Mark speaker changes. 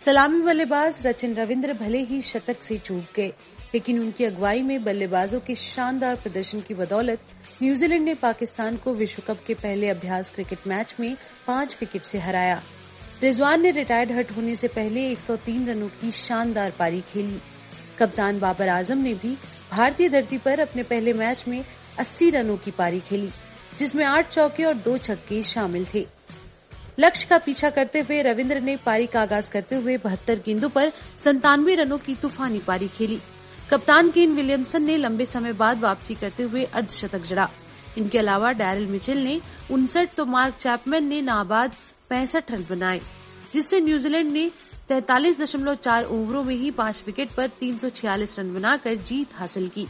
Speaker 1: सलामी बल्लेबाज रचिन रविंद्र भले ही शतक से चूक गए, लेकिन उनकी अगुवाई में बल्लेबाजों के शानदार प्रदर्शन की बदौलत न्यूजीलैंड ने पाकिस्तान को विश्व कप के पहले अभ्यास क्रिकेट मैच में पाँच विकेट से हराया। रिजवान ने रिटायर्ड हट होने से पहले 103 रनों की शानदार पारी खेली। कप्तान बाबर आज़म ने भी भारतीय धरती पर अपने पहले मैच में 80 रनों की पारी खेली, जिसमें आठ चौके और दो छक्के शामिल थे। लक्ष्य का पीछा करते हुए रविंद्र ने पारी का आगाज़ करते हुए बहत्तर गेंदों पर संतानवे रनों की तूफानी पारी खेली। कप्तान केन विलियमसन ने लंबे समय बाद वापसी करते हुए अर्धशतक जड़ा। इनके अलावा डैरिल मिचेल ने उनसठ तो मार्क चैपमैन ने नाबाद पैंसठ रन बनाए, जिससे न्यूजीलैंड ने तैतालीस दशमलव चार ओवरों में ही पाँच विकेट पर 346 रन बनाकर जीत हासिल की।